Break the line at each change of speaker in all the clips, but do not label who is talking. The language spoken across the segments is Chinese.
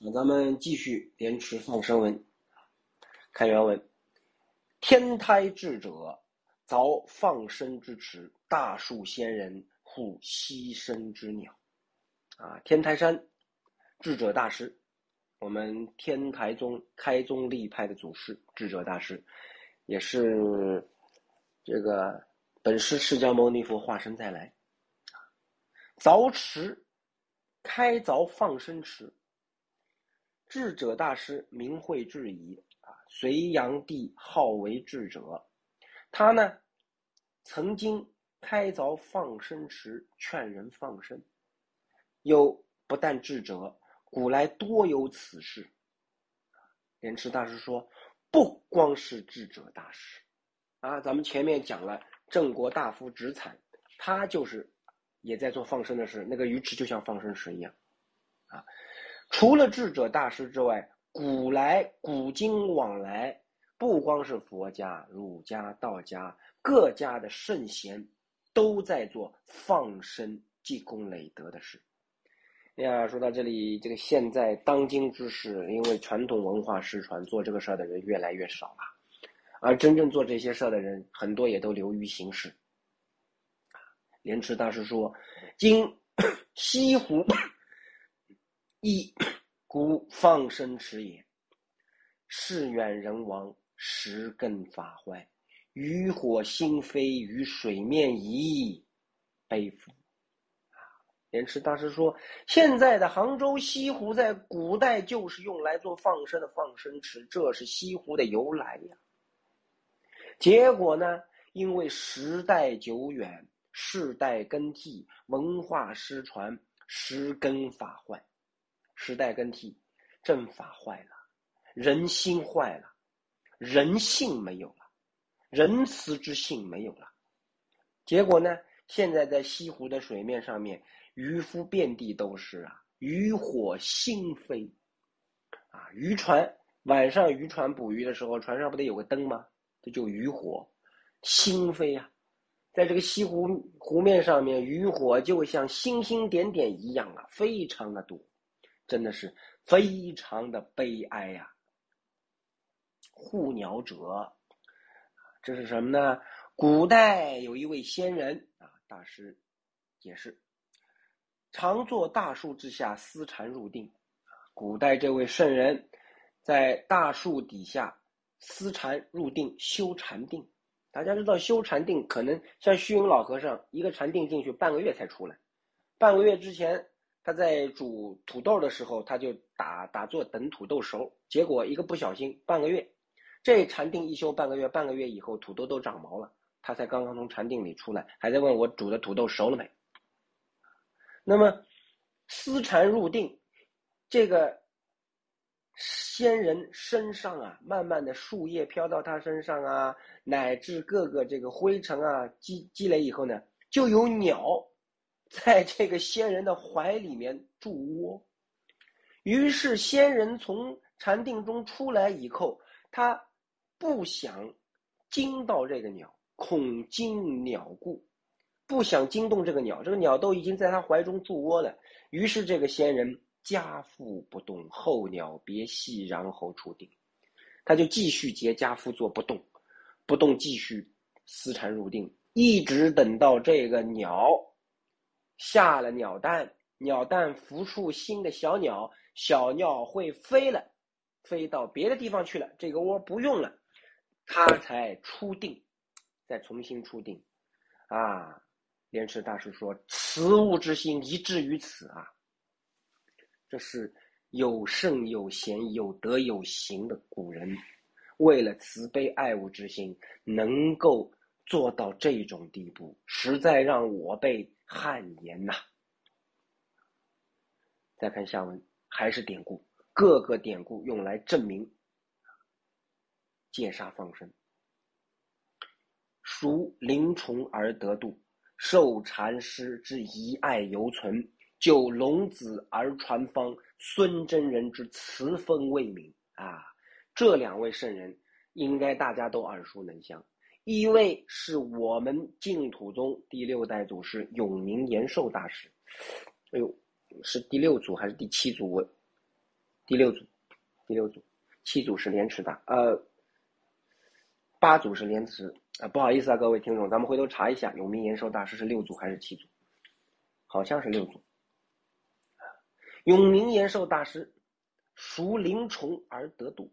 那咱们继续莲池放生文，看原文：天台智者凿放生之池，大树仙人护栖身之鸟。啊，天台山智者大师，我们天台宗开宗立派的祖师智者大师，也是这个本师释迦牟尼佛化身再来。凿池，开凿放生池。智者大师名讳智矣啊，隋炀帝号为智者。他呢，曾经开凿放生池，劝人放生。又不但智者，古来多有此事。莲池大师说，不光是智者大师，啊，咱们前面讲了郑国大夫直惨，他就是。也在做放生的事，那个鱼池就像放生池一样，啊，除了智者大师之外，古来古今往来，不光是佛家、儒家、道家各家的圣贤，都在做放生积功累德的事。哎呀，说到这里，这个现在当今之事，因为传统文化失传，做这个事儿的人越来越少了，而真正做这些事儿的人，很多也都流于形式。莲池大师说：“今 西湖亦 古放生池也，事远人亡，石根法坏，渔火星飞于水面移，悲夫。”莲池大师说：“现在的杭州西湖，在古代就是用来做放生的放生池，这是西湖的由来呀。结果呢，因为时代久远。”世代更替，文化失传，时根法坏。时代更替，正法坏了，人心坏了，人性没有了，仁慈之性没有了。结果呢？现在在西湖的水面上面，渔夫遍地都是啊，渔火星飞，啊，渔船晚上渔船捕鱼的时候，船上不得有个灯吗？这就渔火星飞啊。在这个西湖湖面上面，渔火就像星星点点一样啊，非常的多，真的是非常的悲哀呀。护鸟者，这是什么呢？古代有一位仙人啊，大师解释，常坐大树之下思禅入定。古代这位圣人，在大树底下思禅入定，修禅定。大家知道修禅定可能像虚云老和尚一个禅定进去半个月才出来，半个月之前他在煮土豆的时候他就打打坐等土豆熟，结果一个不小心半个月，这禅定一修半个月，半个月以后土豆都长毛了，他才刚刚从禅定里出来，还在问我煮的土豆熟了没。那么思禅入定，这个。仙人身上啊，慢慢的树叶飘到他身上啊，乃至各个这个灰尘啊积积累以后呢，就有鸟在这个仙人的怀里面筑窝。于是仙人从禅定中出来以后，他不想惊到这个鸟，恐惊鸟故，不想惊动这个鸟。这个鸟都已经在他怀中筑窝了。于是这个仙人。家父不动，候鸟别息，然后出定。他就继续结家父做不动，不动继续思禅入定，一直等到这个鸟下了鸟蛋，鸟蛋孵出新的小鸟，小鸟会飞了，飞到别的地方去了，这个窝不用了，他才出定，再重新出定。啊，莲池大师说：“慈物之心，一至于此啊。”这是有圣有贤有德有行的古人，为了慈悲爱物之心，能够做到这种地步，实在让我辈汗颜呐。再看下文，还是典故，各个典故用来证明戒杀放生。孰灵虫而得度，受禅师之遗爱犹存。就龙子而传方，孙真人之慈风未泯啊！这两位圣人，应该大家都耳熟能详。一位是我们净土宗第六代祖师永明延寿大师，哎呦，是第六祖还是第七祖？我第六组，第六组，七组是莲池大，呃，八组是莲池啊，不好意思啊，各位听众，咱们回头查一下，永明延寿大师是六组还是七组？好像是六组。永明延寿大师熟灵虫而得度，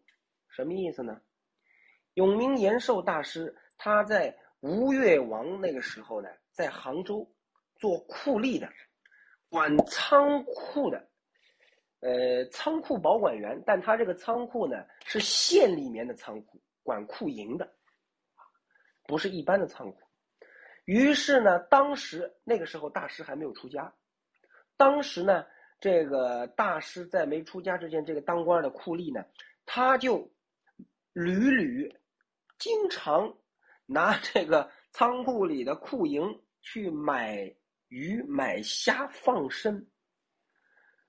什么意思呢？永明延寿大师他在吴越王那个时候呢，在杭州做库吏的，管仓库的。呃，仓库保管员，但他这个仓库呢是县里面的仓库，管库营的，不是一般的仓库。于是呢，当时那个时候大师还没有出家，当时呢，这个大师在没出家之前，这个当官的库吏呢，他就屡屡经常拿这个仓库里的库银去买鱼、买虾放生。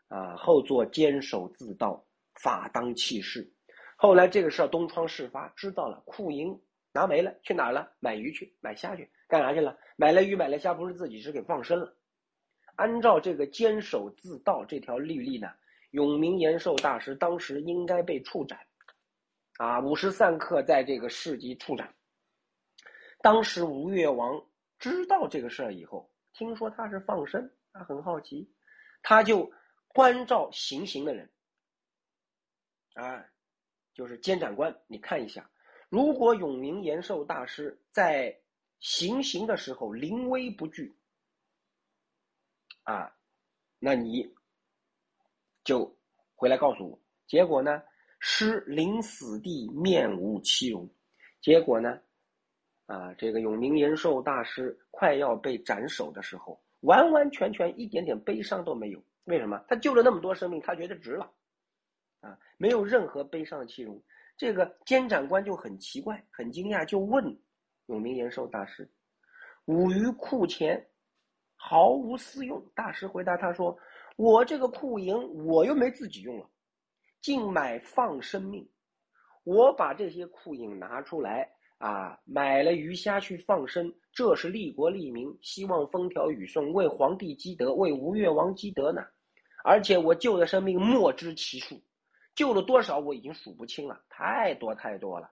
啊，后做坚守自盗，法当弃市。后来这个事儿东窗事发，知道了，库银拿没了，去哪儿了？买鱼去，买虾去，干啥去了？买了鱼，买了虾，不是自己是给放生了。按照这个坚守自盗这条律例呢，永明延寿大师当时应该被处斩，啊，五十散客在这个市集处斩。当时吴越王知道这个事儿以后，听说他是放生，他很好奇，他就。关照行刑的人，啊，就是监斩官。你看一下，如果永明延寿大师在行刑的时候临危不惧，啊，那你就回来告诉我。结果呢，师临死地面无其容。结果呢，啊，这个永明延寿大师快要被斩首的时候，完完全全一点点悲伤都没有。为什么他救了那么多生命，他觉得值了，啊，没有任何悲伤的气容。这个监斩官就很奇怪，很惊讶，就问永明延寿大师：“吾于库钱毫无私用。”大师回答他说：“我这个库银我又没自己用了，净买放生命。我把这些库银拿出来。”啊，买了鱼虾去放生，这是利国利民，希望风调雨顺，为皇帝积德，为吴越王积德呢。而且我救的生命莫知其数，救了多少我已经数不清了，太多太多了。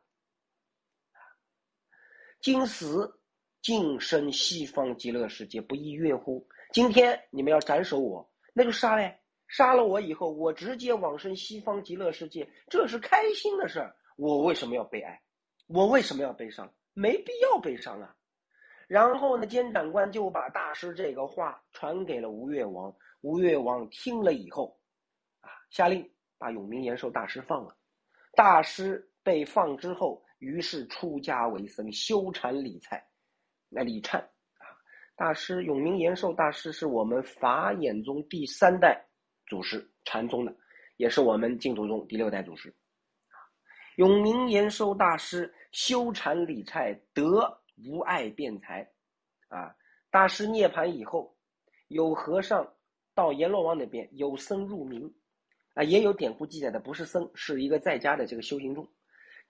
今死，晋升西方极乐世界，不亦乐乎？今天你们要斩首我，那就杀呗。杀了我以后，我直接往生西方极乐世界，这是开心的事儿。我为什么要悲哀？我为什么要悲伤？没必要悲伤啊。然后呢，监斩官就把大师这个话传给了吴越王。吴越王听了以后，啊，下令把永明延寿大师放了。大师被放之后，于是出家为僧，修禅理菜。那李忏啊，大师永明延寿大师是我们法眼宗第三代祖师，禅宗的，也是我们净土宗第六代祖师。永明延寿大师修禅理菜，得无碍辩才，啊！大师涅盘以后，有和尚到阎罗王那边，有僧入冥，啊，也有典故记载的，不是僧，是一个在家的这个修行众。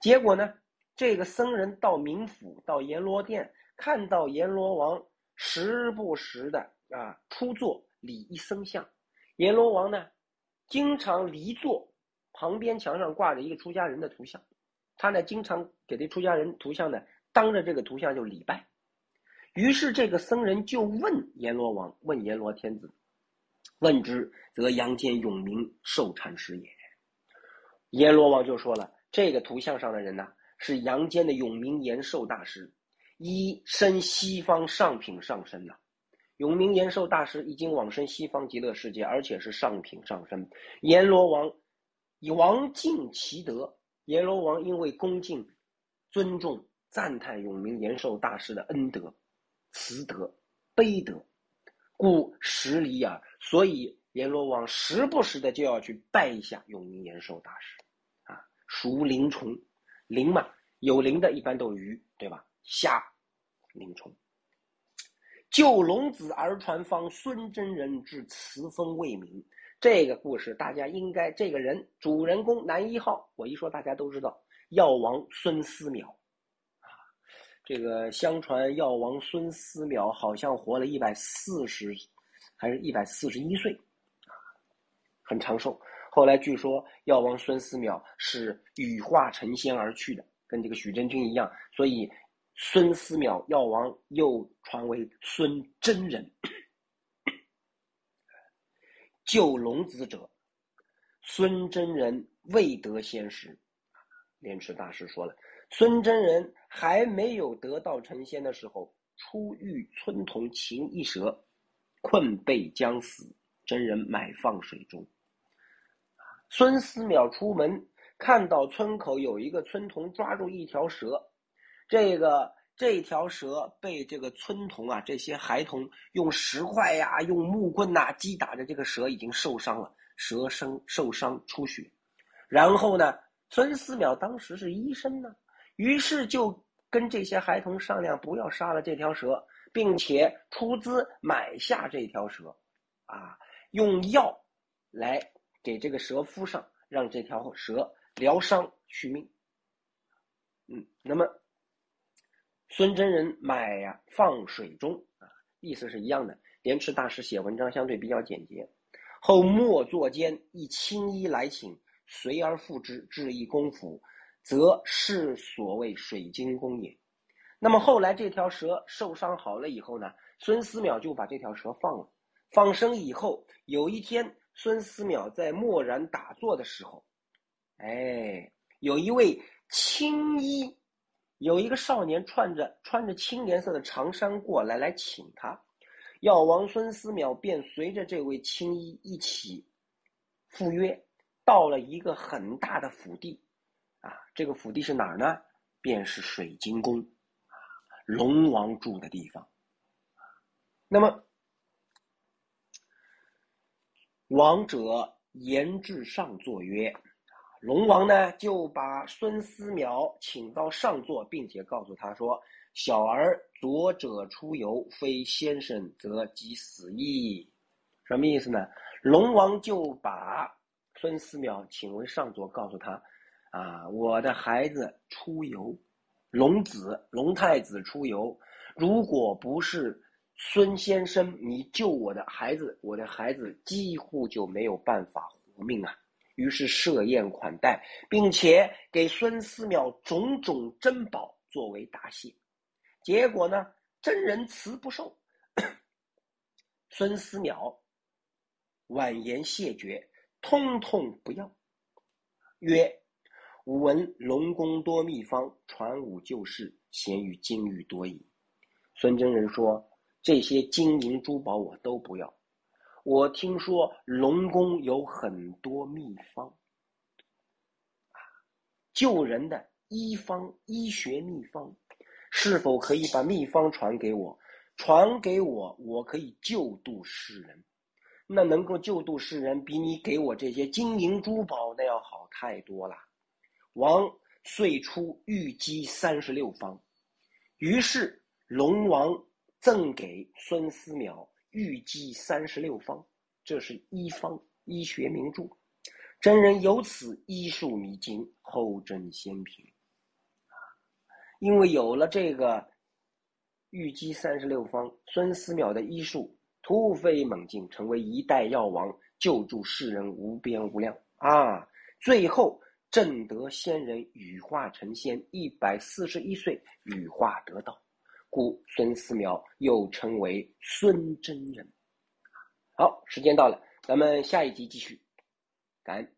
结果呢，这个僧人到冥府，到阎罗殿，看到阎罗王时不时的啊出坐礼一僧像，阎罗王呢，经常离座。旁边墙上挂着一个出家人的图像，他呢经常给这出家人图像呢当着这个图像就礼拜。于是这个僧人就问阎罗王，问阎罗天子，问之则阳间永明寿禅师也。阎罗王就说了，这个图像上的人呢是阳间的永明延寿大师，一身西方上品上身呐。永明延寿大师已经往生西方极乐世界，而且是上品上身。阎罗王。以王敬其德，阎罗王因为恭敬、尊重、赞叹永明延寿大师的恩德、慈德、悲德，故十里耳。所以阎罗王时不时的就要去拜一下永明延寿大师，啊，属灵虫，灵嘛，有灵的一般都是鱼，对吧？虾，灵虫。救龙子而传方，孙真人至慈风未明。这个故事大家应该，这个人主人公男一号，我一说大家都知道，药王孙思邈，啊，这个相传药王孙思邈好像活了一百四十，还是一百四十一岁，啊，很长寿。后来据说药王孙思邈是羽化成仙而去的，跟这个许真君一样，所以孙思邈药王又传为孙真人。救龙子者，孙真人未得仙时。莲池大师说了，孙真人还没有得道成仙的时候，初遇村童擒一蛇，困被将死，真人埋放水中。孙思邈出门，看到村口有一个村童抓住一条蛇，这个这条蛇被这个村童啊，这些孩童用石块呀、用木棍呐击打着，这个蛇已经受伤了，蛇身受伤出血。然后呢，孙思邈当时是医生呢，于是就跟这些孩童商量，不要杀了这条蛇，并且出资买下这条蛇，啊，用药来。给这个蛇敷上，让这条蛇疗伤续命。嗯，那么孙真人买呀放水中啊，意思是一样的。莲池大师写文章相对比较简洁。后末作间一青衣来请，随而复之，至一公府，则是所谓水晶宫也。那么后来这条蛇受伤好了以后呢，孙思邈就把这条蛇放了。放生以后，有一天。孙思邈在默然打坐的时候，哎，有一位青衣，有一个少年穿着穿着青颜色的长衫过来来请他，药王孙思邈便随着这位青衣一起赴约，到了一个很大的府地，啊，这个府地是哪儿呢？便是水晶宫，啊，龙王住的地方。那么。王者言至上座曰：“龙王呢，就把孙思邈请到上座，并且告诉他说：‘小儿左者出游，非先生则即死矣。’什么意思呢？龙王就把孙思邈请为上座，告诉他：‘啊，我的孩子出游，龙子龙太子出游，如果不是……’”孙先生，你救我的孩子，我的孩子几乎就没有办法活命啊！于是设宴款待，并且给孙思邈种种珍宝作为答谢。结果呢，真人辞不受，孙思邈婉言谢绝，通通不要。曰：“吾闻龙宫多秘方，传吾旧事，咸与金玉多矣。”孙真人说。这些金银珠宝我都不要。我听说龙宫有很多秘方，啊，救人的医方、医学秘方，是否可以把秘方传给我？传给我，我可以救度世人。那能够救度世人，比你给我这些金银珠宝那要好太多了。王遂出玉姬三十六方，于是龙王。赠给孙思邈玉姬三十六方，这是医方医学名著。真人由此医术迷津，后真先平。因为有了这个玉姬三十六方，孙思邈的医术突飞猛进，成为一代药王，救助世人无边无量啊！最后正得仙人羽化成仙，一百四十一岁羽化得道。故孙思邈又称为孙真人。好，时间到了，咱们下一集继续。感恩。